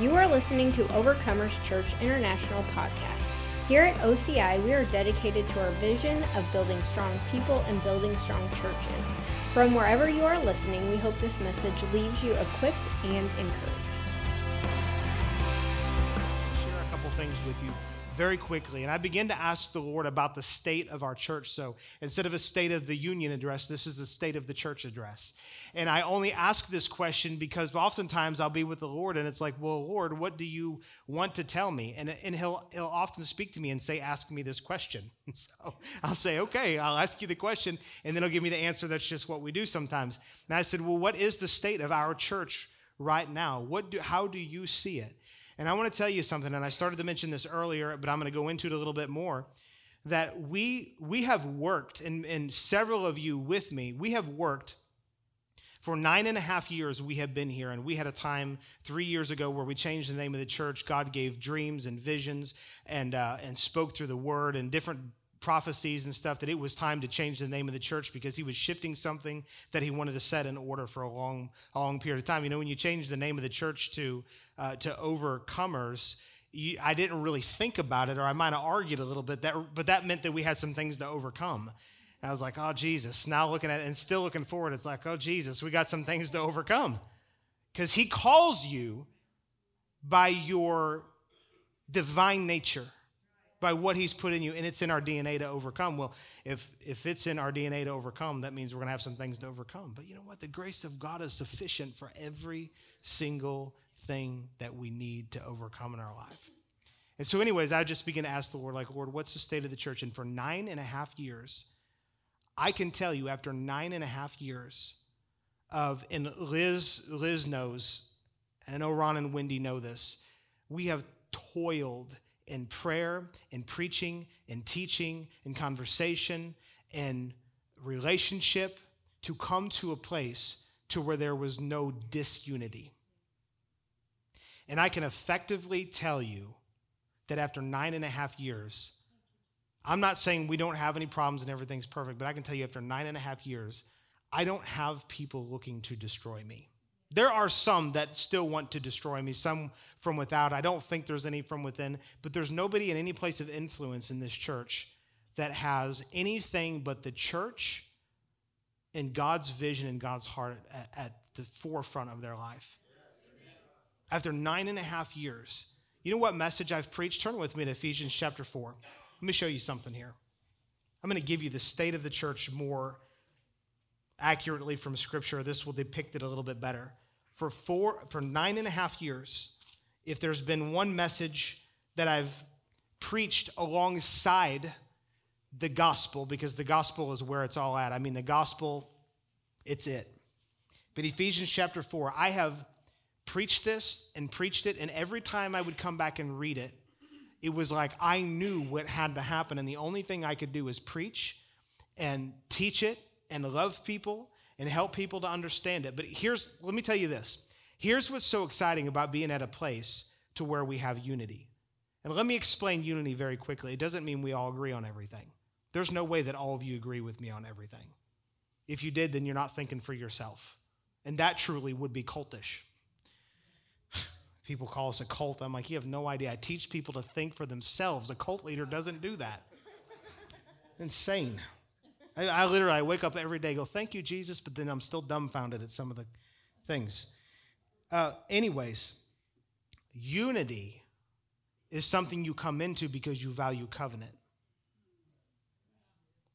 You are listening to Overcomers Church International podcast. Here at OCI, we are dedicated to our vision of building strong people and building strong churches. From wherever you are listening, we hope this message leaves you equipped and encouraged. share a couple things with you very quickly. And I began to ask the Lord about the state of our church. So instead of a state of the union address, this is the state of the church address. And I only ask this question because oftentimes I'll be with the Lord and it's like, well, Lord, what do you want to tell me? And, and he'll, he'll often speak to me and say, ask me this question. And so I'll say, okay, I'll ask you the question. And then he'll give me the answer. That's just what we do sometimes. And I said, well, what is the state of our church right now? What do, how do you see it? And I want to tell you something, and I started to mention this earlier, but I'm going to go into it a little bit more. That we we have worked, and, and several of you with me, we have worked for nine and a half years we have been here, and we had a time three years ago where we changed the name of the church. God gave dreams and visions and, uh, and spoke through the word and different prophecies and stuff that it was time to change the name of the church because he was shifting something that he wanted to set in order for a long, a long period of time. You know, when you change the name of the church to, uh, to Overcomers, you, I didn't really think about it, or I might have argued a little bit, that, but that meant that we had some things to overcome. And I was like, oh, Jesus. Now looking at it and still looking forward, it's like, oh, Jesus, we got some things to overcome. Because he calls you by your divine nature, by what he's put in you, and it's in our DNA to overcome. Well, if, if it's in our DNA to overcome, that means we're going to have some things to overcome. But you know what? The grace of God is sufficient for every single thing that we need to overcome in our life. And so, anyways, I just begin to ask the Lord, like, Lord, what's the state of the church? And for nine and a half years, I can tell you after nine and a half years of, and Liz, Liz knows, and I know Ron and Wendy know this, we have toiled in prayer, in preaching, in teaching, in conversation, in relationship to come to a place to where there was no disunity. And I can effectively tell you that after nine and a half years, I'm not saying we don't have any problems and everything's perfect, but I can tell you after nine and a half years, I don't have people looking to destroy me. There are some that still want to destroy me, some from without. I don't think there's any from within, but there's nobody in any place of influence in this church that has anything but the church and God's vision and God's heart at, at the forefront of their life. After nine and a half years, you know what message I've preached? Turn with me to Ephesians chapter 4. Let me show you something here. I'm going to give you the state of the church more accurately from Scripture. This will depict it a little bit better. For four, for nine and a half years, if there's been one message that I've preached alongside the gospel, because the gospel is where it's all at. I mean, the gospel, it's it. But Ephesians chapter 4, I have preached this and preached it, and every time I would come back and read it, it was like I knew what had to happen, and the only thing I could do was preach and teach it and love people and help people to understand it. But here's, let me tell you this. Here's what's so exciting about being at a place to where we have unity. And let me explain unity very quickly. It doesn't mean we all agree on everything. There's no way that all of you agree with me on everything. If you did, then you're not thinking for yourself. And that truly would be cultish. People call us a cult. I'm like, you have no idea. I teach people to think for themselves. A cult leader doesn't do that. Insane. I, I literally I wake up every day, go, thank you, Jesus, but then I'm still dumbfounded at some of the things. Uh, anyways, unity is something you come into because you value covenant.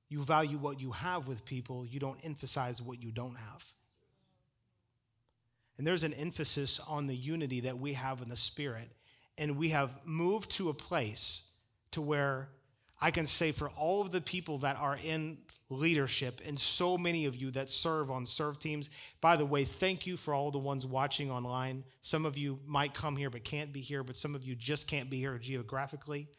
You value what you have with people, you don't emphasize what you don't have. And there's an emphasis on the unity that we have in the Spirit. And we have moved to a place to where I can say for all of the people that are in leadership and so many of you that serve on serve teams, by the way, thank you for all the ones watching online. Some of you might come here but can't be here, but some of you just can't be here geographically.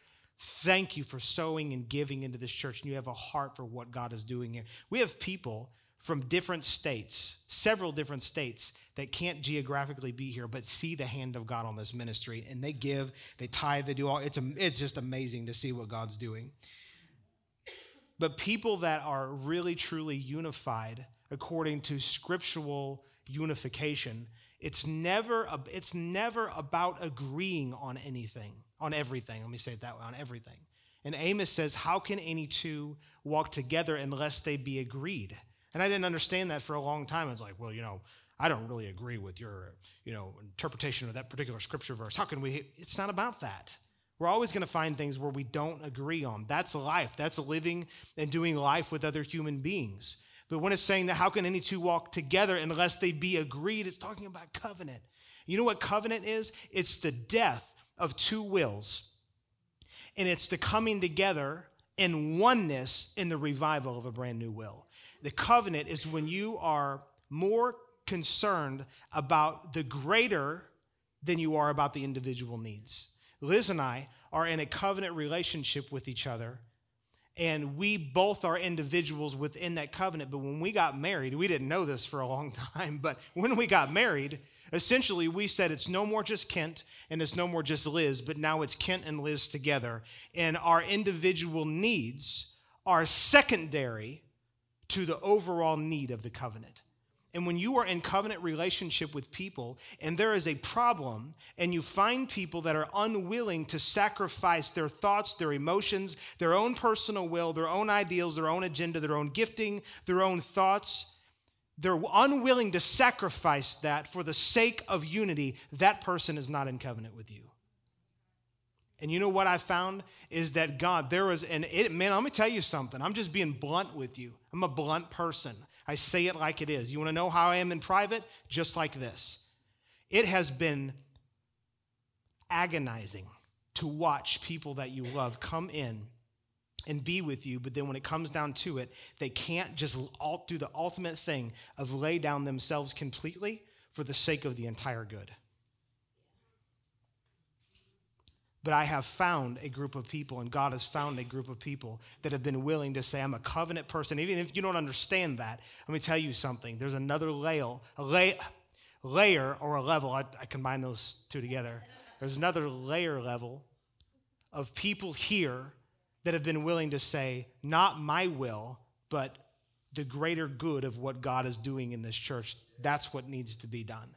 Thank you for sowing and giving into this church, and you have a heart for what God is doing here. We have people from different states, several different states, that can't geographically be here, but see the hand of God on this ministry. And they give, they tithe, they do all. It's, it's just amazing to see what God's doing. But people that are really, truly unified according to scriptural unification, it's never, it's never about agreeing on anything, on everything. Let me say it that way on everything. And Amos says, How can any two walk together unless they be agreed? And I didn't understand that for a long time. I was like, Well, you know, I don't really agree with your, you know, interpretation of that particular scripture verse. How can we? It's not about that. We're always going to find things where we don't agree on. That's life. That's living and doing life with other human beings. But when it's saying that how can any two walk together unless they be agreed, it's talking about covenant. You know what covenant is? It's the death of two wills. And it's the coming together in oneness in the revival of a brand new will. The covenant is when you are more concerned about the greater than you are about the individual needs. Liz and I are in a covenant relationship with each other, and we both are individuals within that covenant. But when we got married, we didn't know this for a long time, but when we got married, essentially we said it's no more just Kent and it's no more just Liz, but now it's Kent and Liz together. And our individual needs are secondary to the overall need of the covenant. And when you are in covenant relationship with people and there is a problem, and you find people that are unwilling to sacrifice their thoughts, their emotions, their own personal will, their own ideals, their own agenda, their own gifting, their own thoughts, they're unwilling to sacrifice that for the sake of unity, that person is not in covenant with you. And you know what I found is that God, there was, and it, man, let me tell you something. I'm just being blunt with you. I'm a blunt person. I say it like it is. You want to know how I am in private? Just like this. It has been agonizing to watch people that you love come in and be with you, but then when it comes down to it, they can't just do the ultimate thing of lay down themselves completely for the sake of the entire good. But I have found a group of people, and God has found a group of people that have been willing to say, I'm a covenant person. Even if you don't understand that, let me tell you something. There's another layer, a lay, layer or a level. I, I combine those two together. There's another layer level of people here that have been willing to say, not my will, but the greater good of what God is doing in this church. That's what needs to be done.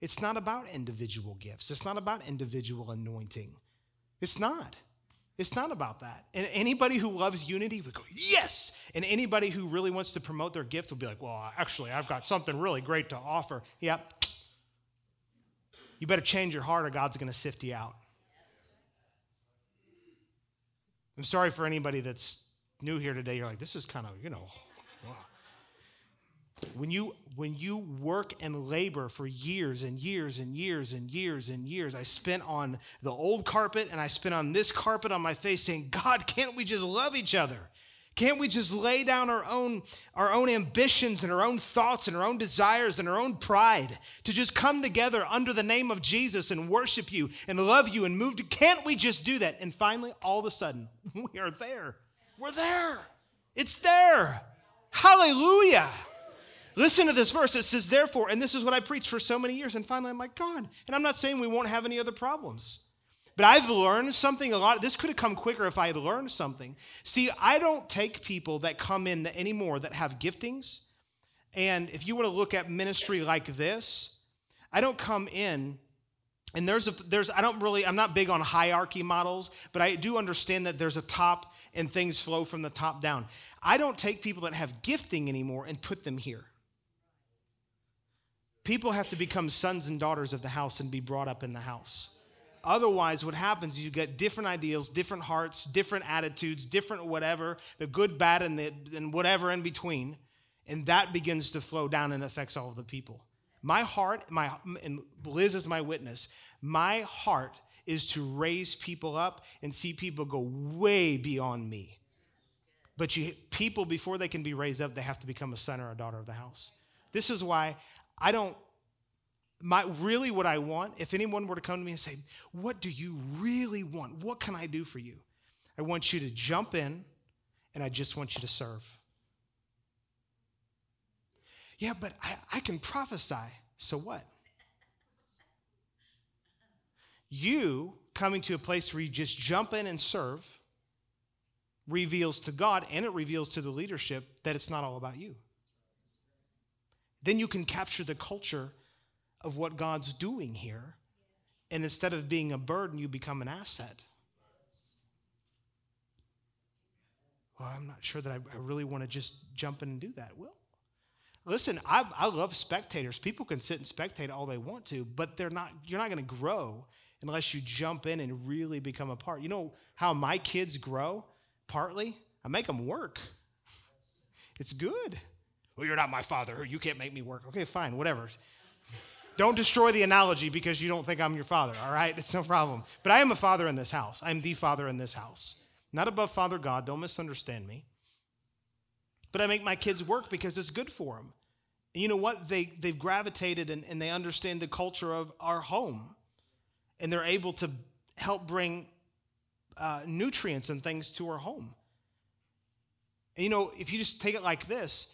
It's not about individual gifts, it's not about individual anointing. It's not. It's not about that. And anybody who loves unity would go, yes. And anybody who really wants to promote their gift will be like, well, actually, I've got something really great to offer. Yep. You better change your heart or God's going to sift you out. I'm sorry for anybody that's new here today. You're like, this is kind of, you know, when you, when you work and labor for years and years and years and years and years, I spent on the old carpet and I spent on this carpet on my face saying, God, can't we just love each other? Can't we just lay down our own, our own ambitions and our own thoughts and our own desires and our own pride to just come together under the name of Jesus and worship you and love you and move to? Can't we just do that? And finally, all of a sudden, we are there. We're there. It's there. Hallelujah. Listen to this verse. It says, therefore, and this is what I preached for so many years. And finally, I'm like, God. And I'm not saying we won't have any other problems. But I've learned something a lot. This could have come quicker if I had learned something. See, I don't take people that come in anymore that have giftings. And if you want to look at ministry like this, I don't come in and there's a there's I don't really I'm not big on hierarchy models, but I do understand that there's a top and things flow from the top down. I don't take people that have gifting anymore and put them here. People have to become sons and daughters of the house and be brought up in the house. Otherwise, what happens is you get different ideals, different hearts, different attitudes, different whatever, the good, bad, and, the, and whatever in between. And that begins to flow down and affects all of the people. My heart, my, and Liz is my witness, my heart is to raise people up and see people go way beyond me. But you, people, before they can be raised up, they have to become a son or a daughter of the house. This is why I don't, my, really what I want, if anyone were to come to me and say, What do you really want? What can I do for you? I want you to jump in and I just want you to serve. Yeah, but I, I can prophesy. So what? You coming to a place where you just jump in and serve reveals to God and it reveals to the leadership that it's not all about you. Then you can capture the culture of what God's doing here. And instead of being a burden, you become an asset. Well, I'm not sure that I, I really want to just jump in and do that. Well, listen, I, I love spectators. People can sit and spectate all they want to, but they're not, you're not going to grow unless you jump in and really become a part. You know how my kids grow? Partly, I make them work. It's good. Well, you're not my father. You can't make me work. Okay, fine, whatever. Don't destroy the analogy because you don't think I'm your father, all right? It's no problem. But I am a father in this house. I'm the father in this house. Not above Father God. Don't misunderstand me. But I make my kids work because it's good for them. And you know what? They, they've gravitated and, and they understand the culture of our home. And they're able to help bring uh, nutrients and things to our home. And you know, if you just take it like this,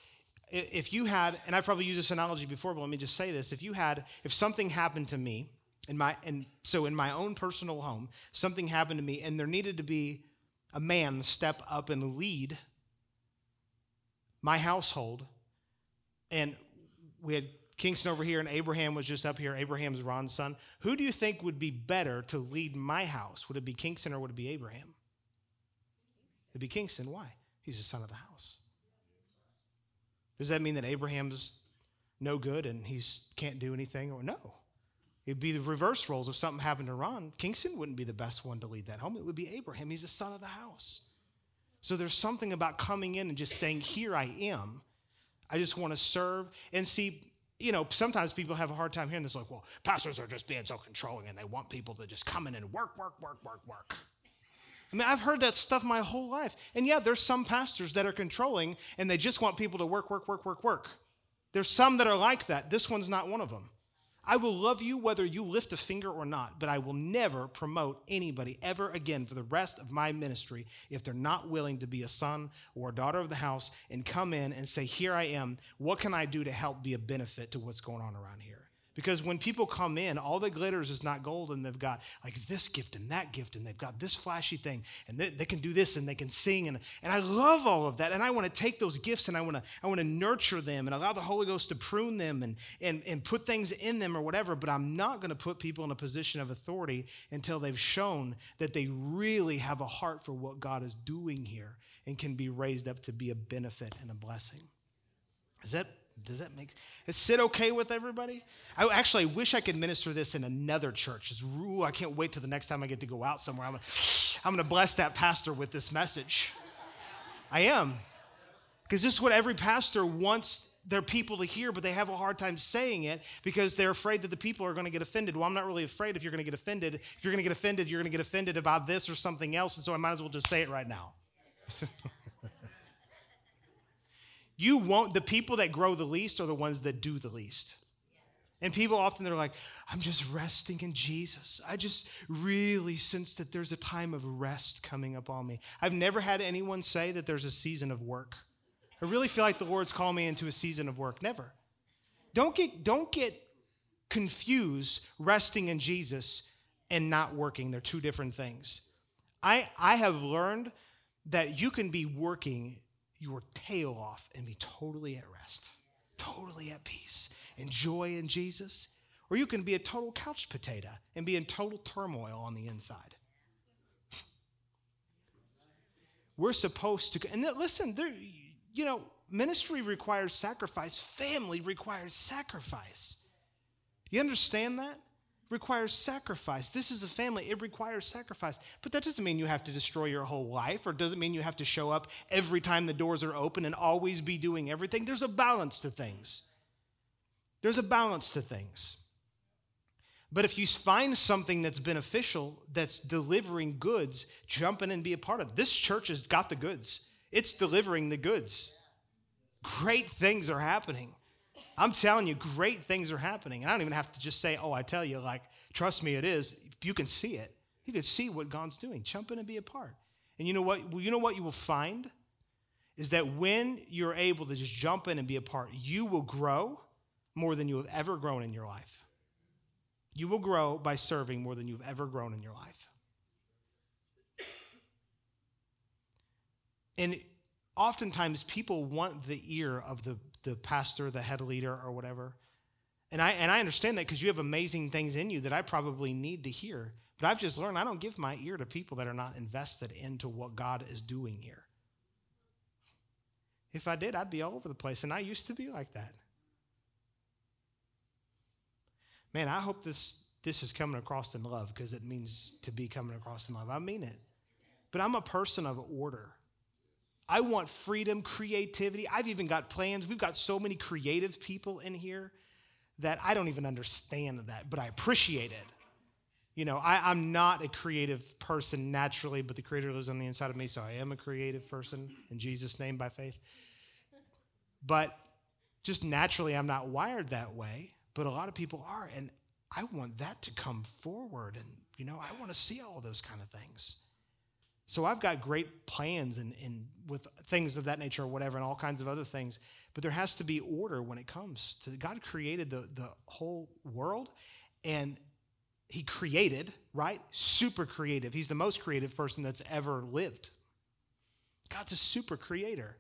if you had, and I've probably used this analogy before, but let me just say this: if you had, if something happened to me, in my, and so in my own personal home, something happened to me, and there needed to be a man step up and lead my household, and we had Kingston over here, and Abraham was just up here. Abraham's Ron's son. Who do you think would be better to lead my house? Would it be Kingston or would it be Abraham? It'd be Kingston. Why? He's the son of the house. Does that mean that Abraham's no good and he can't do anything? Or no. It'd be the reverse roles. If something happened to Ron, Kingston wouldn't be the best one to lead that home. It would be Abraham. He's the son of the house. So there's something about coming in and just saying, Here I am. I just want to serve. And see, you know, sometimes people have a hard time hearing this, like, well, pastors are just being so controlling and they want people to just come in and work, work, work, work, work. I mean, I've heard that stuff my whole life. And yeah, there's some pastors that are controlling and they just want people to work, work, work, work, work. There's some that are like that. This one's not one of them. I will love you whether you lift a finger or not, but I will never promote anybody ever again for the rest of my ministry if they're not willing to be a son or a daughter of the house and come in and say, Here I am. What can I do to help be a benefit to what's going on around here? Because when people come in, all that glitters is not gold, and they've got like this gift and that gift, and they've got this flashy thing, and they, they can do this and they can sing. And, and I love all of that. And I want to take those gifts and I want to I want to nurture them and allow the Holy Ghost to prune them and, and, and put things in them or whatever. But I'm not going to put people in a position of authority until they've shown that they really have a heart for what God is doing here and can be raised up to be a benefit and a blessing. Is that does that make is sit okay with everybody? I actually wish I could minister this in another church. Ooh, I can't wait till the next time I get to go out somewhere. I'm gonna, I'm gonna bless that pastor with this message. I am. Because this is what every pastor wants their people to hear, but they have a hard time saying it because they're afraid that the people are going to get offended. Well, I'm not really afraid if you're going to get offended. If you're going to get offended, you're going to get offended about this or something else. And so I might as well just say it right now. You won't, the people that grow the least are the ones that do the least. And people often they're like, I'm just resting in Jesus. I just really sense that there's a time of rest coming up on me. I've never had anyone say that there's a season of work. I really feel like the Lord's calling me into a season of work. Never. Don't get, don't get confused resting in Jesus and not working. They're two different things. I, I have learned that you can be working your tail off and be totally at rest, totally at peace, and enjoy in Jesus. Or you can be a total couch potato and be in total turmoil on the inside. We're supposed to, and listen, there, you know, ministry requires sacrifice, family requires sacrifice. You understand that? Requires sacrifice. This is a family, it requires sacrifice. But that doesn't mean you have to destroy your whole life or doesn't mean you have to show up every time the doors are open and always be doing everything. There's a balance to things. There's a balance to things. But if you find something that's beneficial, that's delivering goods, jump in and be a part of. This church has got the goods. It's delivering the goods. Great things are happening. I'm telling you, great things are happening. And I don't even have to just say, oh, I tell you, like, trust me, it is. You can see it. You can see what God's doing. Jump in and be a part. And you know what? You know what you will find is that when you're able to just jump in and be a part, you will grow more than you have ever grown in your life. You will grow by serving more than you've ever grown in your life. And oftentimes people want the ear of the the pastor, the head leader, or whatever. And I, and I understand that because you have amazing things in you that I probably need to hear. But I've just learned I don't give my ear to people that are not invested into what God is doing here. If I did, I'd be all over the place. And I used to be like that. Man, I hope this, this is coming across in love because it means to be coming across in love. I mean it. But I'm a person of order. I want freedom, creativity. I've even got plans. We've got so many creative people in here that I don't even understand that, but I appreciate it. You know, I, am not a creative person naturally, but the Creator lives on the inside of me, so I am a creative person in Jesus' name by faith. But just naturally, I'm not wired that way, but a lot of people are. And I want that to come forward. And, you know, I want to see all those kind of things. So I've got great plans and, and with things of that nature or whatever, and all kinds of other things. But there has to be order when it comes to God created the, the whole world and he created, right? Super creative. He's the most creative person that's ever lived. God's a super creator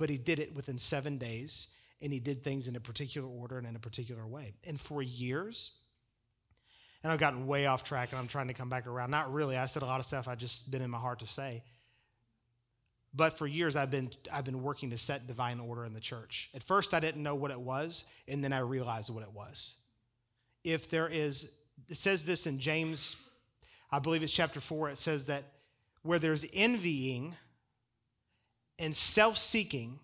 but he did it within seven days and he did things in a particular order and in a particular way. And for years, and I've gotten way off track and I'm trying to come back around. Not really. I said a lot of stuff I just been in my heart to say. But for years I've been I've been working to set divine order in the church. At first I didn't know what it was, and then I realized what it was. If there is it says this in James, I believe it's chapter 4, it says that where there's envying, and self seeking,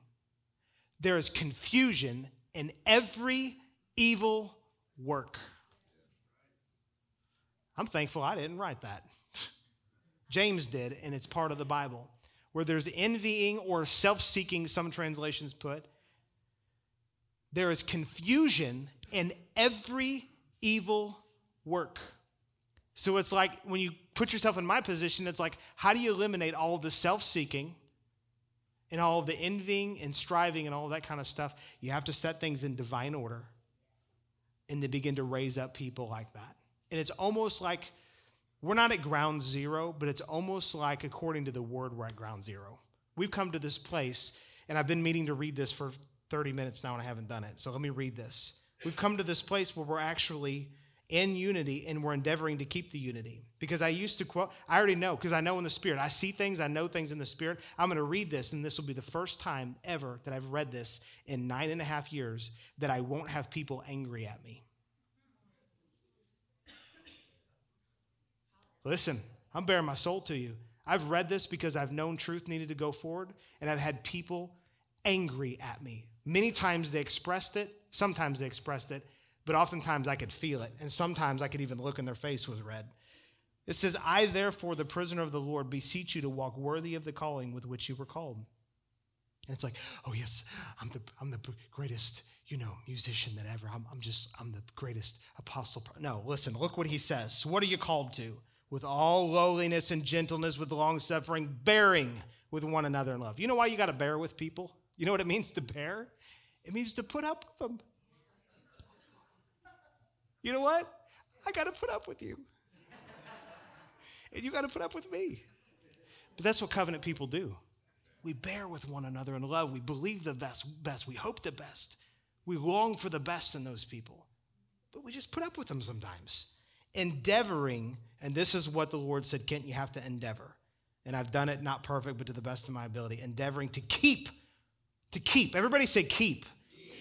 there is confusion in every evil work. I'm thankful I didn't write that. James did, and it's part of the Bible. Where there's envying or self seeking, some translations put, there is confusion in every evil work. So it's like when you put yourself in my position, it's like, how do you eliminate all the self seeking? and all the envying and striving and all that kind of stuff, you have to set things in divine order and then begin to raise up people like that. And it's almost like we're not at ground zero, but it's almost like, according to the word, we're at ground zero. We've come to this place, and I've been meaning to read this for 30 minutes now, and I haven't done it. So let me read this. We've come to this place where we're actually in unity and we're endeavoring to keep the unity. Because I used to quote, I already know, because I know in the Spirit. I see things, I know things in the Spirit. I'm going to read this, and this will be the first time ever that I've read this in nine and a half years that I won't have people angry at me. Listen, I'm bearing my soul to you. I've read this because I've known truth needed to go forward, and I've had people angry at me. Many times they expressed it, sometimes they expressed it, but oftentimes I could feel it, and sometimes I could even look in their face was red. It says, I therefore, the prisoner of the Lord, beseech you to walk worthy of the calling with which you were called. And it's like, oh yes, I'm the I'm the greatest, you know, musician that ever. I'm, I'm just I'm the greatest apostle. No, listen, look what he says. What are you called to? With all lowliness and gentleness, with long suffering, bearing with one another in love. You know why you got to bear with people? You know what it means to bear? It means to put up with them you know what? I got to put up with you. and you got to put up with me. But that's what covenant people do. We bear with one another in love. We believe the best, best. We hope the best. We long for the best in those people. But we just put up with them sometimes. Endeavoring, and this is what the Lord said, Kent, you have to endeavor. And I've done it not perfect, but to the best of my ability. Endeavoring to keep, to keep. Everybody say keep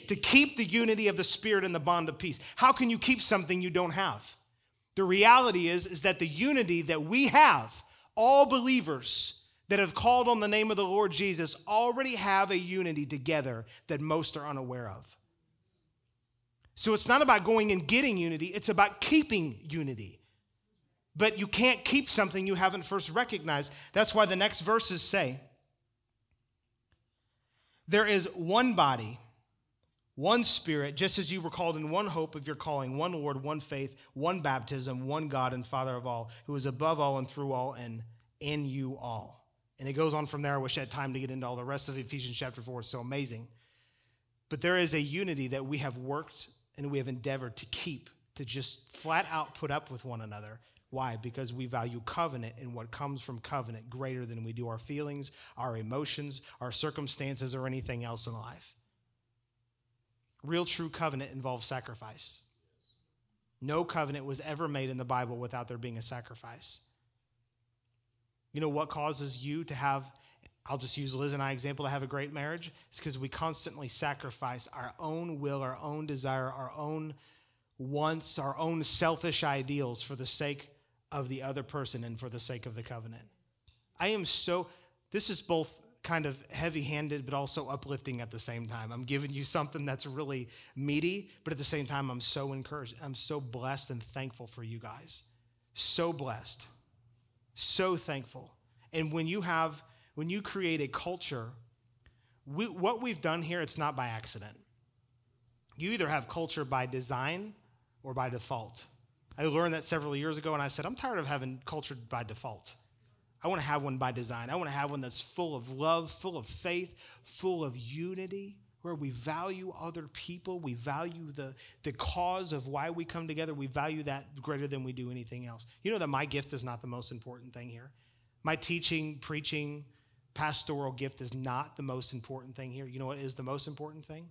to keep the unity of the Spirit and the bond of peace. How can you keep something you don't have? The reality is, is that the unity that we have, all believers that have called on the name of the Lord Jesus, already have a unity together that most are unaware of. So it's not about going and getting unity, it's about keeping unity. But you can't keep something you haven't first recognized. That's why the next verses say, There is one body one Spirit, just as you were called in one hope of your calling, one Lord, one faith, one baptism, one God and Father of all, who is above all and through all and in you all. And it goes on from there. I wish I had time to get into all the rest of Ephesians chapter 4. It's so amazing. But there is a unity that we have worked and we have endeavored to keep, to just flat out put up with one another. Why? Because we value covenant and what comes from covenant greater than we do our feelings, our emotions, our circumstances, or anything else in life. real true covenant involves sacrifice. No covenant was ever made in the Bible without there being a sacrifice. You know what causes you to have, I'll just use Liz and I example, to have a great marriage? It's because we constantly sacrifice our own will, our own desire, our own wants, our own selfish ideals for the sake of the other person and for the sake of the covenant. I am so, this is both kind of heavy handed, but also uplifting at the same time. I'm giving you something that's really meaty, but at the same time, I'm so encouraged. I'm so blessed and thankful for you guys. So blessed. So thankful. And when you have, when you create a culture, we, what we've done here, it's not by accident. You either have culture by design or by default. I learned that several years ago, and I said, I'm tired of having culture by default. I want to have one by design. I want to have one that's full of love, full of faith, full of unity, where we value other people. We value the, the cause of why we come together. We value that greater than we do anything else. You know that my gift is not the most important thing here. My teaching, preaching, pastoral gift is not the most important thing here. You know what is the most important thing?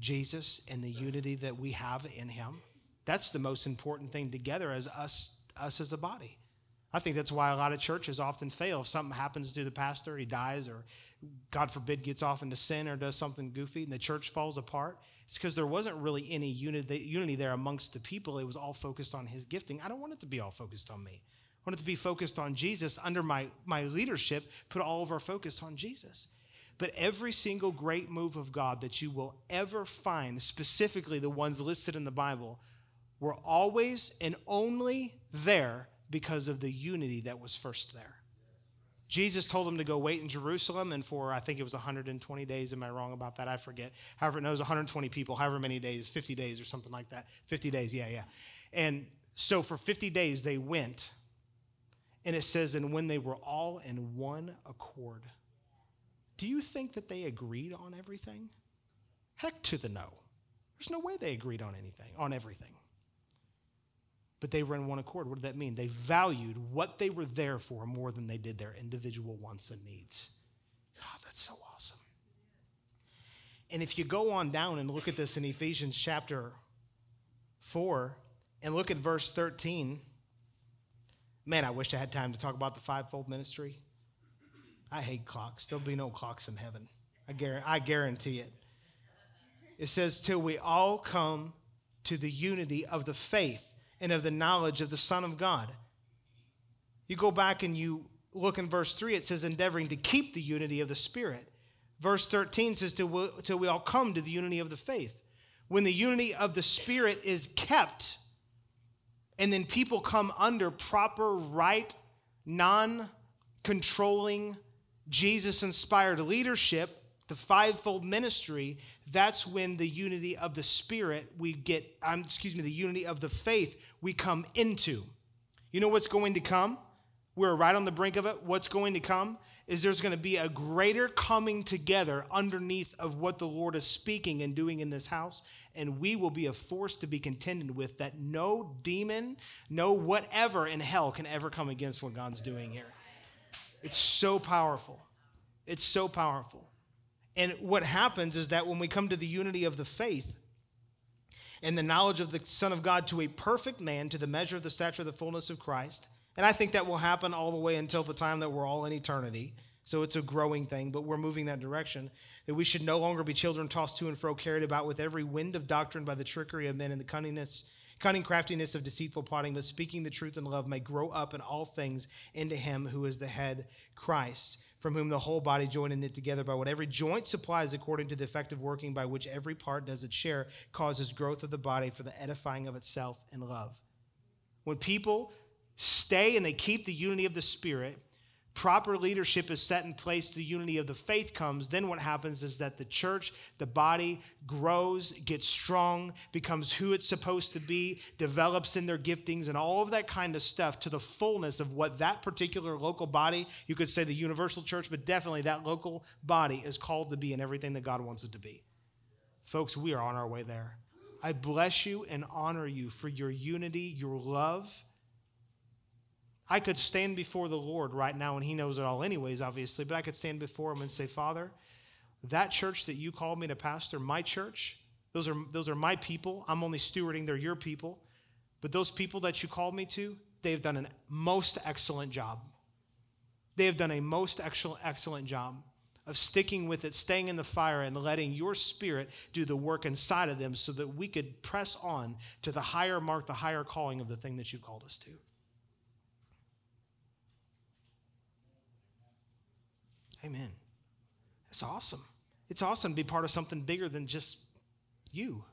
Jesus and the unity that we have in him. That's the most important thing together as us, us as a body. I think that's why a lot of churches often fail. If something happens to the pastor, he dies, or God forbid, gets off into sin or does something goofy, and the church falls apart. It's because there wasn't really any unity there amongst the people. It was all focused on his gifting. I don't want it to be all focused on me. Want it to be focused on Jesus. Under my, my leadership, put all of our focus on Jesus. But every single great move of God that you will ever find, specifically the ones listed in the Bible, were always and only there because of the unity that was first there. Jesus told them to go wait in Jerusalem, and for I think it was 120 days. Am I wrong about that? I forget. However, it was 120 people, however many days, 50 days or something like that. 50 days, yeah, yeah. And so for 50 days they went, and it says, and when they were all in one accord. Do you think that they agreed on everything? Heck to the no. There's no way they agreed on anything, on everything. But they were in one accord. What did that mean? They valued what they were there for more than they did their individual wants and needs. God, that's so awesome. And if you go on down and look at this in Ephesians chapter 4 and look at verse 13, man, I wish I had time to talk about the fivefold ministry. I hate clocks. There'll be no clocks in heaven. I guarantee, I guarantee it. It says, till we all come to the unity of the faith and of the knowledge of the Son of God. You go back and you look in verse 3, it says, endeavoring to keep the unity of the Spirit. Verse 13 says, till we, till we all come to the unity of the faith. When the unity of the Spirit is kept, and then people come under proper, right, non controlling Jesus inspired leadership, the fivefold ministry, that's when the unity of the Spirit we get, um, excuse me, the unity of the faith we come into. You know what's going to come? We're right on the brink of it. What's going to come is there's going to be a greater coming together underneath of what the Lord is speaking and doing in this house. And we will be a force to be contended with that no demon, no whatever in hell can ever come against what God's doing here. It's so powerful. It's so powerful. And what happens is that when we come to the unity of the faith and the knowledge of the Son of God to a perfect man, to the measure of the stature of the fullness of Christ, and I think that will happen all the way until the time that we're all in eternity. So it's a growing thing, but we're moving that direction. That we should no longer be children tossed to and fro, carried about with every wind of doctrine by the trickery of men and the cunningness cunning craftiness of deceitful plotting, but speaking the truth in love may grow up in all things into him who is the head, Christ, from whom the whole body joined and knit together by what every joint supplies according to the effective working by which every part does its share, causes growth of the body for the edifying of itself in love. When people stay and they keep the unity of the Spirit, proper leadership is set in place, the unity of the faith comes, then what happens is that the church, the body grows, gets strong, becomes who it's supposed to be, develops in their giftings, and all of that kind of stuff to the fullness of what that particular local body, you could say the universal church, but definitely that local body is called to be in everything that God wants it to be. Folks, we are on our way there. I bless you and honor you for your unity, your love I could stand before the Lord right now, and He knows it all, anyways, obviously, but I could stand before Him and say, Father, that church that you called me to pastor, my church, Those are, those are my people. I'm only stewarding, they're your people. But those people that you called me to, they've done a most excellent job. They have done a most excellent, excellent job of sticking with it, staying in the fire, and letting your spirit do the work inside of them so that we could press on to the higher mark, the higher calling of the thing that you called us to. Amen. That's awesome. It's awesome to be part of something bigger than just you.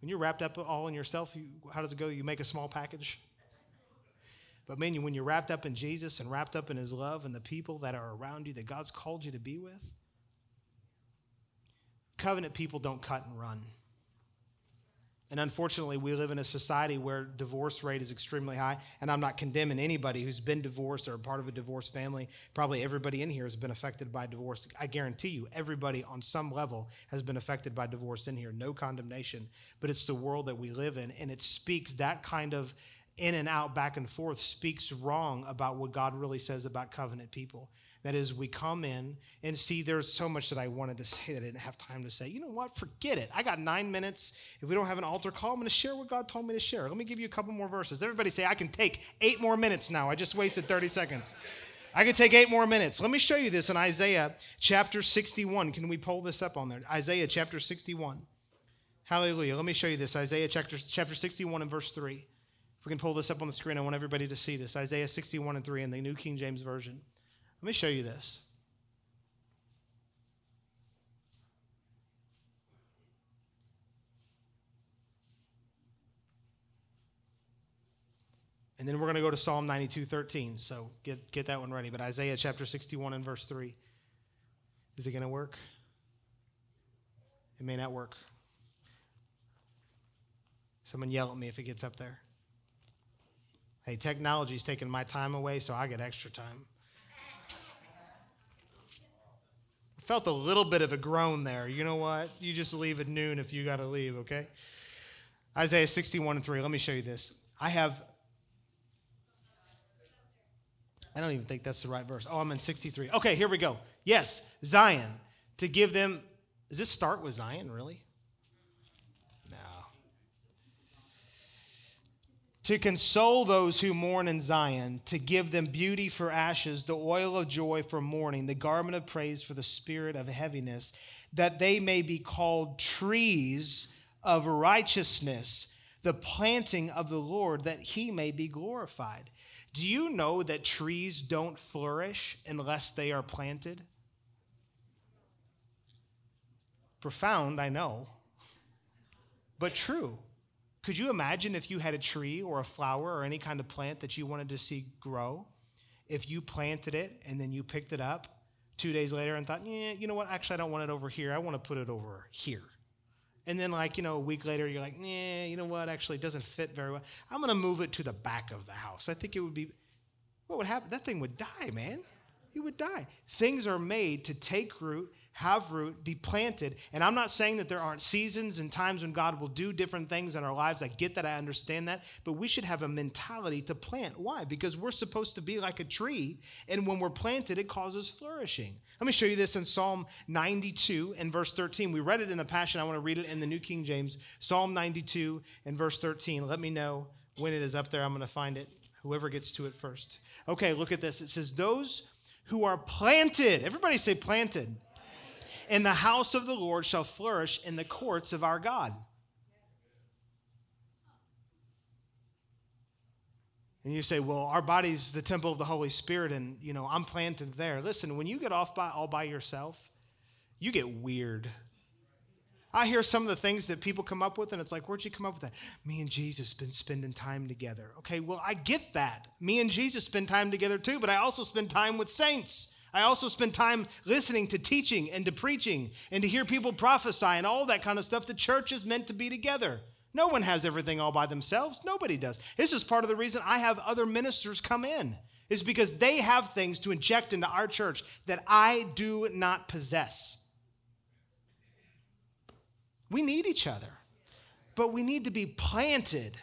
When you're wrapped up all in yourself, you, how does it go? You make a small package. But man, when you're wrapped up in Jesus and wrapped up in his love and the people that are around you that God's called you to be with, covenant people don't cut and run. And unfortunately, we live in a society where divorce rate is extremely high. And I'm not condemning anybody who's been divorced or part of a divorced family. Probably everybody in here has been affected by divorce. I guarantee you, everybody on some level has been affected by divorce in here. No condemnation. But it's the world that we live in. And it speaks that kind of in and out, back and forth, speaks wrong about what God really says about covenant people. That is, we come in and see there's so much that I wanted to say that I didn't have time to say. You know what? Forget it. I got nine minutes. If we don't have an altar call, I'm going to share what God told me to share. Let me give you a couple more verses. Everybody say, I can take eight more minutes now. I just wasted 30 seconds. I could take eight more minutes. Let me show you this in Isaiah chapter 61. Can we pull this up on there? Isaiah chapter 61. Hallelujah. Let me show you this. Isaiah chapter, chapter 61 and verse 3. If we can pull this up on the screen, I want everybody to see this. Isaiah 61 and 3 in the New King James Version. Let me show you this. And then we're going to go to Psalm 92, 13. So get, get that one ready. But Isaiah chapter 61 and verse 3. Is it going to work? It may not work. Someone yell at me if it gets up there. Hey, technology's taking my time away, so I get extra time. Felt a little bit of a groan there. You know what? You just leave at noon if you got to leave, okay? Isaiah 61 and 3. Let me show you this. I have. I don't even think that's the right verse. Oh, I'm in 63. Okay, here we go. Yes, Zion. To give them. Does this start with Zion, really? To console those who mourn in Zion, to give them beauty for ashes, the oil of joy for mourning, the garment of praise for the spirit of heaviness, that they may be called trees of righteousness, the planting of the Lord, that he may be glorified. Do you know that trees don't flourish unless they are planted? Profound, I know, but true. Could you imagine if you had a tree or a flower or any kind of plant that you wanted to see grow? If you planted it and then you picked it up two days later and thought, yeah, you know what? Actually, I don't want it over here. I want to put it over here. And then, like, you know, a week later, you're like, yeah, you know what? Actually, it doesn't fit very well. I'm going to move it to the back of the house. I think it would be, what would happen? That thing would die, man. It would die. Things are made to take root have root, be planted. And I'm not saying that there aren't seasons and times when God will do different things in our lives. I get that, I understand that. But we should have a mentality to plant. Why? Because we're supposed to be like a tree, and when we're planted, it causes flourishing. Let me show you this in Psalm 92 and verse 13. We read it in the Passion. I want to read it in the New King James. Psalm 92 and verse 13. Let me know when it is up there. I'm going to find it. Whoever gets to it first. Okay, look at this. It says, Those who are planted, everybody say planted and the house of the Lord shall flourish in the courts of our God. And you say, well, our body's the temple of the Holy Spirit, and you know, I'm planted there. Listen, when you get off by all by yourself, you get weird. I hear some of the things that people come up with, and it's like, where'd you come up with that? Me and Jesus been spending time together. Okay, well, I get that. Me and Jesus spend time together too, but I also spend time with saints. I also spend time listening to teaching and to preaching and to hear people prophesy and all that kind of stuff. The church is meant to be together. No one has everything all by themselves. Nobody does. This is part of the reason I have other ministers come in, is because they have things to inject into our church that I do not possess. We need each other, but we need to be planted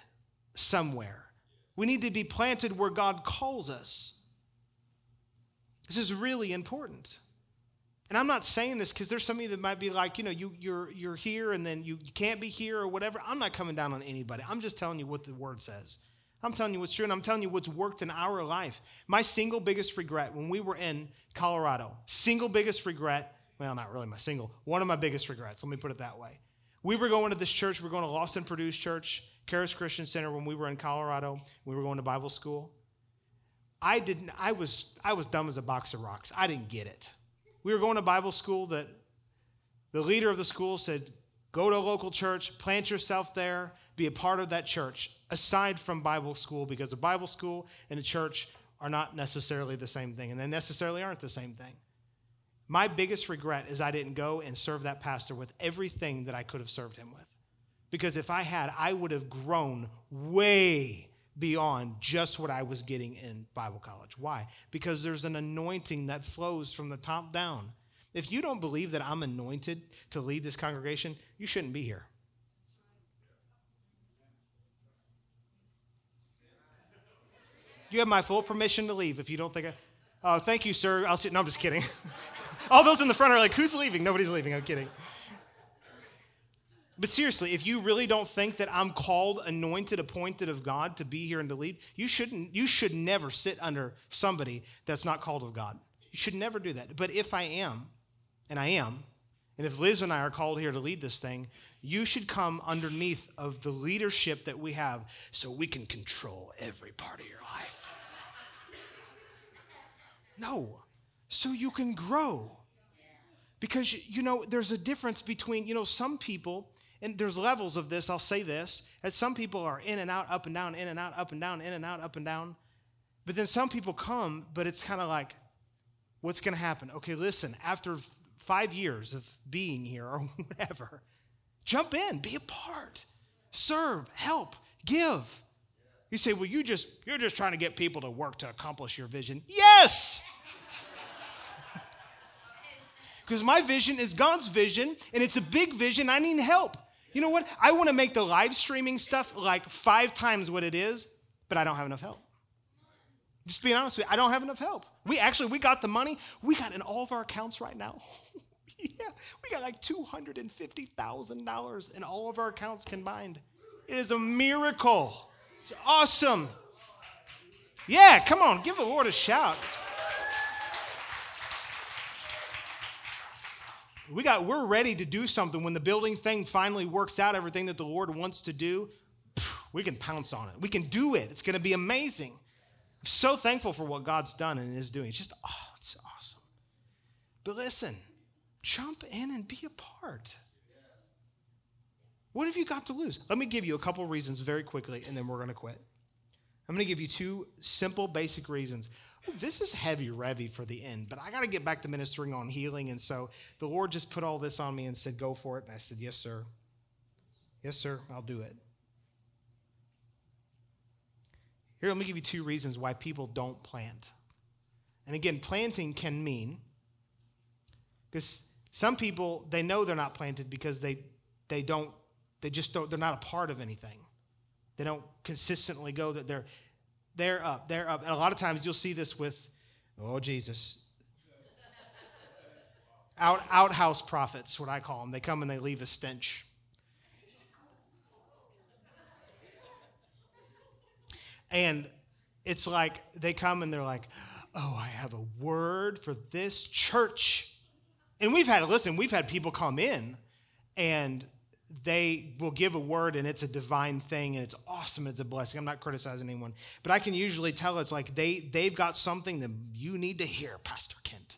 somewhere. We need to be planted where God calls us. This is really important. And I'm not saying this because there's some of you that might be like, you know, you, you're, you're here and then you, you can't be here or whatever. I'm not coming down on anybody. I'm just telling you what the word says. I'm telling you what's true and I'm telling you what's worked in our life. My single biggest regret when we were in Colorado, single biggest regret, well, not really my single, one of my biggest regrets, let me put it that way. We were going to this church, we were going to and Produced Church, Charis Christian Center when we were in Colorado. We were going to Bible school. I didn't, I was, I was dumb as a box of rocks. I didn't get it. We were going to Bible school that the leader of the school said, go to a local church, plant yourself there, be a part of that church, aside from Bible school, because a Bible school and a church are not necessarily the same thing, and they necessarily aren't the same thing. My biggest regret is I didn't go and serve that pastor with everything that I could have served him with. Because if I had, I would have grown way beyond just what I was getting in Bible college. Why? Because there's an anointing that flows from the top down. If you don't believe that I'm anointed to lead this congregation, you shouldn't be here. You have my full permission to leave if you don't think I. Oh, thank you, sir. I'll see. No, I'm just kidding. All those in the front are like, who's leaving? Nobody's leaving. I'm kidding. But seriously, if you really don't think that I'm called, anointed, appointed of God to be here and to lead, you shouldn't you should never sit under somebody that's not called of God. You should never do that. But if I am, and I am, and if Liz and I are called here to lead this thing, you should come underneath of the leadership that we have so we can control every part of your life. No, so you can grow. Because, you know, there's a difference between, you know, some people and there's levels of this, I'll say this, as some people are in and out, up and down, in and out, up and down, in and out, up and down. But then some people come, but it's kind of like, what's going to happen? Okay, listen, after five years of being here or whatever, jump in, be a part, serve, help, give. You say, well, you just you're just trying to get people to work to accomplish your vision. Yes. Because my vision is God's vision, and it's a big vision. I need help. You know what? I want to make the live streaming stuff like five times what it is, but I don't have enough help. Just being honest with you, I don't have enough help. We actually we got the money. We got in all of our accounts right now. yeah, we got like two hundred and fifty thousand dollars in all of our accounts combined. It is a miracle. It's awesome. Yeah, come on, give the Lord a shout. We got we're ready to do something. When the building thing finally works out everything that the lord wants to do we can pounce on it. We can do it. It's going to be amazing. I'm so thankful for what god's done and is doing. It's just oh it's awesome. But listen jump in and be a part. What have you got to lose? Let me give you a couple reasons very quickly and then we're going to quit i'm going to give you two simple basic reasons this is heavy revy for the end, but I got to get back to ministering on healing. And so the Lord just put all this on me and said, Go for it. And I said, Yes, sir. Yes, sir, I'll do it. Here, let me give you two reasons why people don't plant. And again, planting can mean, because some people, they know they're not planted because they, they don't, they just don't, they're not a part of anything. They don't consistently go that they're, they're up, they're up. And a lot of times you'll see this with, oh, Jesus. Out, outhouse prophets, what I call them. They come and they leave a stench. And it's like they come and they're like, oh, I have a word for this church. And we've had, listen, we've had people come in and they will give a word and it's a divine thing and it's awesome it's a blessing. I'm not criticizing anyone but i can usually tell it's like they they've got something that you need to hear pastor kent.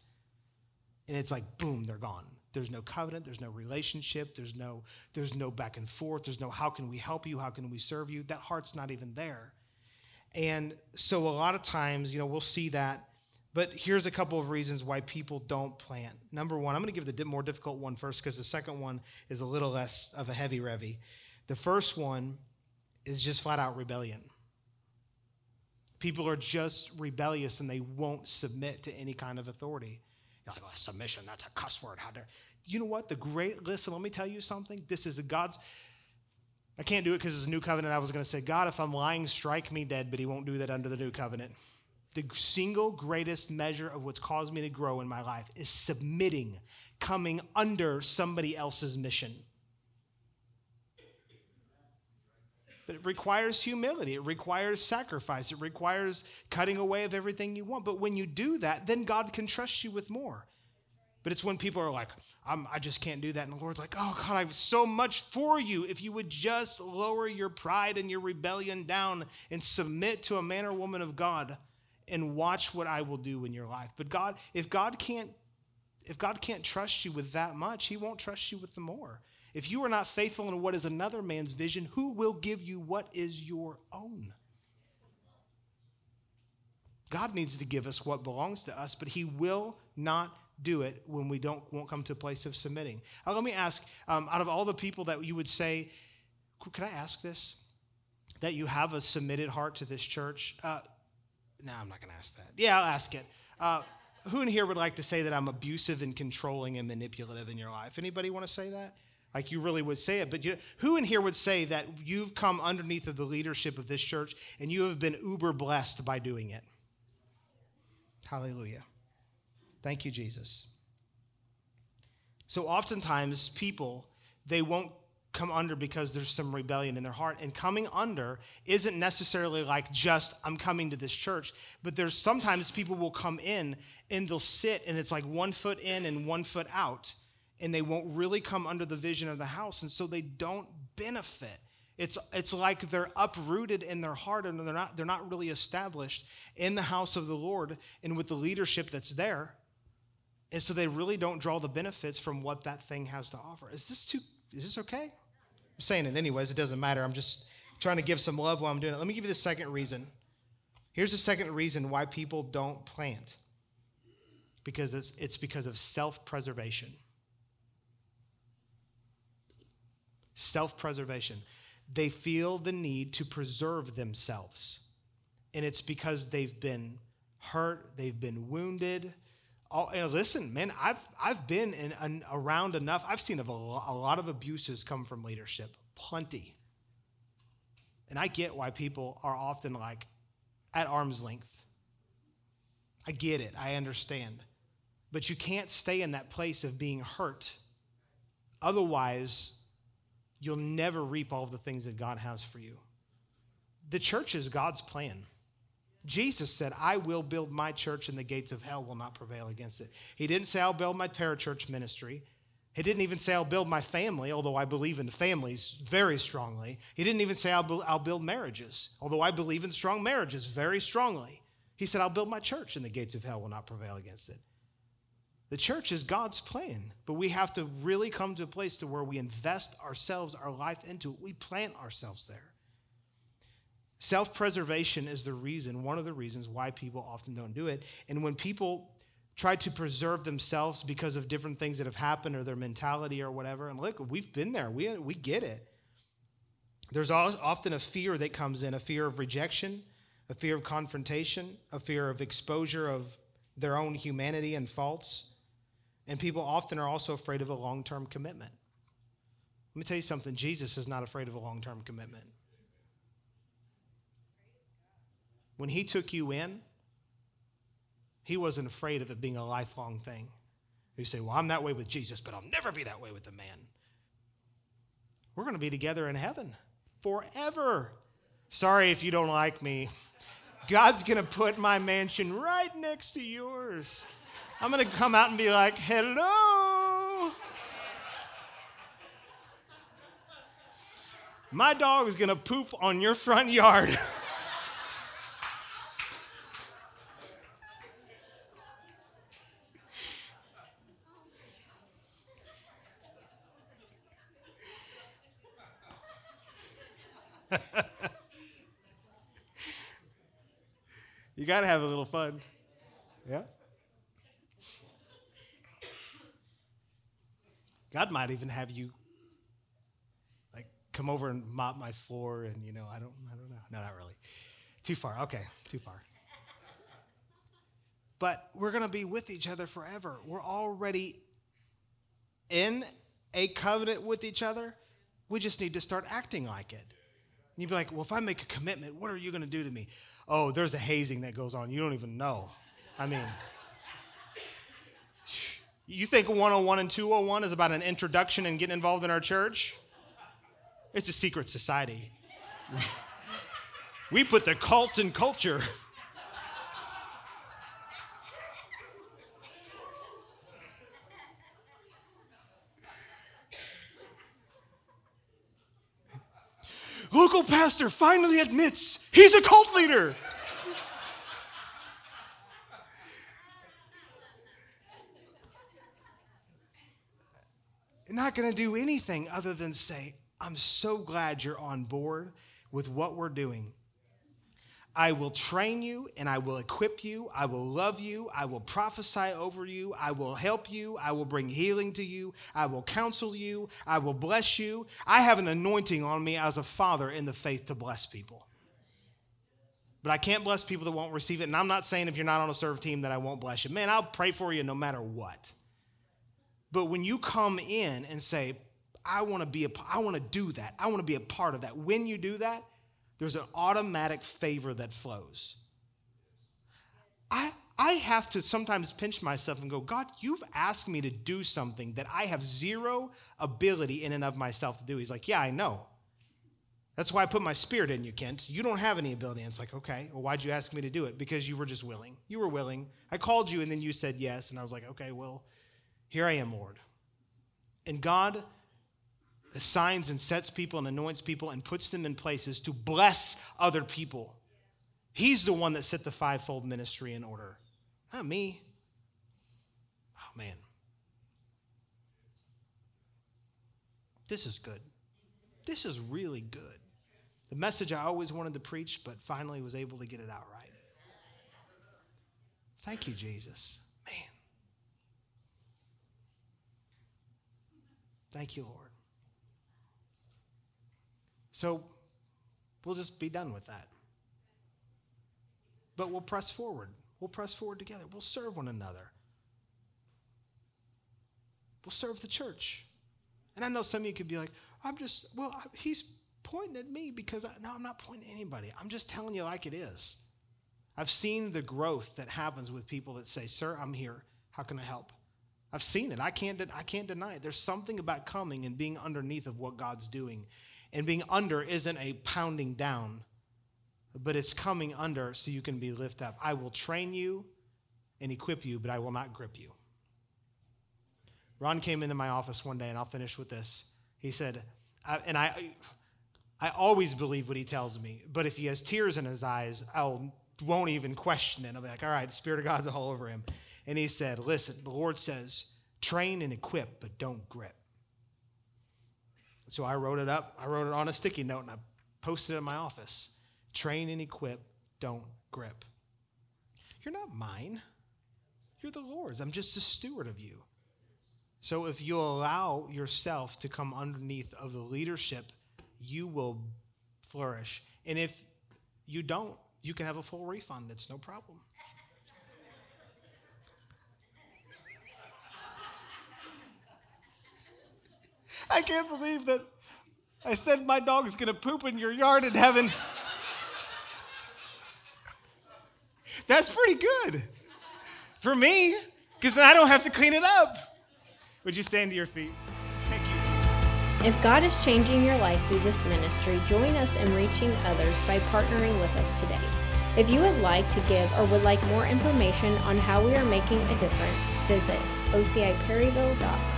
And it's like boom they're gone. There's no covenant there's no relationship there's no there's no back and forth there's no how can we help you how can we serve you? That heart's not even there. And so a lot of times you know we'll see that but here's a couple of reasons why people don't plant. Number one, I'm going to give the more difficult one first because the second one is a little less of a heavy revy. The first one is just flat out rebellion. People are just rebellious and they won't submit to any kind of authority. You're like, well, submission, that's a cuss word. How dare. You know what? The great, listen, let me tell you something. This is a God's, I can't do it because it's a new covenant. I was to say, God, if I'm lying, strike me dead, but he won't do that under the new covenant. The single greatest measure of what's caused me to grow in my life is submitting, coming under somebody else's mission. But it requires humility. It requires sacrifice. It requires cutting away of everything you want. But when you do that, then God can trust you with more. But it's when people are like, i just can't do that. And the Lord's like, oh, God, I have so much for you. If you would just lower your pride and your rebellion down and submit to a man or woman of God and watch what I will do in your life. But God, if God can't, if God can't trust you with that much, He won't trust you with the more. If you are not faithful in what is another man's vision, who will give you what is your own? God needs to give us what belongs to us, but He will not do it when we don't won't come to a place of submitting. Uh, let me ask: um, out of all the people that you would say, could I ask this? That you have a submitted heart to this church? Uh, no, I'm not going to ask that. Yeah, I'll ask it. Uh, who in here would like to say that I'm abusive and controlling and manipulative in your life? Anybody want to say that? like you really would say it. But you, who in here would say that you've come underneath of the leadership of this church and you have been uber blessed by doing it? Hallelujah. Thank you, Jesus. So oftentimes people, they won't come under because there's some rebellion in their heart. And coming under isn't necessarily like just, I'm coming to this church, but there's sometimes people will come in and they'll sit and it's like one foot in and one foot out and they won't really come under the vision of the house, and so they don't benefit. It's, it's like they're uprooted in their heart and they're not, they're not really established in the house of the Lord and with the leadership that's there. And so they really don't draw the benefits from what that thing has to offer. Is this too, is this okay? I'm saying it anyways, it doesn't matter. I'm just trying to give some love while I'm doing it. Let me give you the second reason. Here's the second reason why people don't plant because it's, it's because of self preservation. self preservation. They feel the need to preserve themselves. And it's because they've been hurt, they've been wounded. And listen, man, I've, I've been in, in, around enough. I've seen a, a lot of abuses come from leadership, plenty. And I get why people are often like at arm's length. I get it, I understand. But you can't stay in that place of being hurt. Otherwise, you'll never reap all of the things that God has for you. The church is God's plan. Jesus said, I will build my church and the gates of hell will not prevail against it. He didn't say, I'll build my parachurch ministry. He didn't even say, I'll build my family, although I believe in families very strongly. He didn't even say, I'll, bu- I'll build marriages, although I believe in strong marriages very strongly. He said, I'll build my church and the gates of hell will not prevail against it. The church is God's plan, but we have to really come to a place to where we invest ourselves, our life into it. We plant ourselves there. Self preservation is the reason, one of the reasons why people often don't do it. And when people try to preserve themselves because of different things that have happened or their mentality or whatever, and look, we've been there, we, we get it. There's often a fear that comes in a fear of rejection, a fear of confrontation, a fear of exposure of their own humanity and faults. And people often are also afraid of a long term commitment. Let me tell you something Jesus is not afraid of a long term commitment. When he took you in, he wasn't afraid of it being a lifelong thing. You say, Well, I'm that way with Jesus, but I'll never be that way with a man. We're going to be together in heaven forever. Sorry if you don't like me. God's going to put my mansion right next to yours. I'm going to come out and be like, hello. My dog is going to poop on your front yard. you got to have a little fun. Yeah? God might even have you like come over and mop my floor and you know, I don't I don't know. No, not really. Too far. Okay, too far. But we're going to be with each other forever. We're already in a covenant with each other. We just need to start acting like it. You'd be like, well, if I make a commitment, what are you going to do to me? Oh, there's a hazing that goes on. You don't even know. I mean, you think 101 and 201 is about an introduction and getting involved in our church? It's a secret society. We put the cult in culture. Local pastor finally admits he's a cult leader. not going to do anything other than say, I'm so glad you're on board with what we're doing. I will train you and I will equip you. I will love you. I will prophesy over you. I will help you. I will bring healing to you. I will counsel you. I will bless you. I have an anointing on me as a father in the faith to bless people. But I can't bless people that won't receive it. And I'm not saying if you're not on a serve team that I won't bless you. Man, I'll pray for you no matter what. But when you come in and say, I want to be a, I want to do that. I want to be a part of that. When you do that, there's an automatic favor that flows. I, I have to sometimes pinch myself and go, God, you've asked me to do something that I have zero ability in and of myself to do. He's like, Yeah, I know. That's why I put my spirit in you, Kent. You don't have any ability. And it's like, okay, well, why'd you ask me to do it? Because you were just willing. You were willing. I called you and then you said yes. And I was like, okay, well, here I am, Lord. And God assigns and sets people and anoints people and puts them in places to bless other people. He's the one that set the fivefold ministry in order, not me. Oh, man. This is good. This is really good. The message I always wanted to preach, but finally was able to get it out right. Thank you, Jesus. Man. Thank you, Lord. So we'll just be done with that. But we'll press forward. We'll press forward together. We'll serve one another. We'll serve the church. And I know some of you could be like, I'm just, well, he's pointing at me because, I, no, I'm not pointing at anybody. I'm just telling you like it is. I've seen the growth that happens with people that say, Sir, I'm here. How can I help? I've seen it. I can't, I can't deny it. There's something about coming and being underneath of what God's doing and being under isn't a pounding down, but it's coming under so you can be lifted up. I will train you and equip you, but I will not grip you. Ron came into my office one day, and I'll finish with this. He said, I, and I, I always believe what he tells me, but if he has tears in his eyes, I won't even question it. I'll be like, all right, Spirit of God's all over him. And he said, listen, the Lord says, train and equip, but don't grip. So I wrote it up. I wrote it on a sticky note and I posted it in my office. Train and equip, don't grip. You're not mine. You're the Lord's. I'm just a steward of you. So if you allow yourself to come underneath of the leadership, you will flourish. And if you don't, you can have a full refund. It's no problem. I can't believe that I said my dog's gonna poop in your yard in heaven. That's pretty good for me, because then I don't have to clean it up. Would you stand to your feet? Thank you. If God is changing your life through this ministry, join us in reaching others by partnering with us today. If you would like to give or would like more information on how we are making a difference, visit ociperryville.com.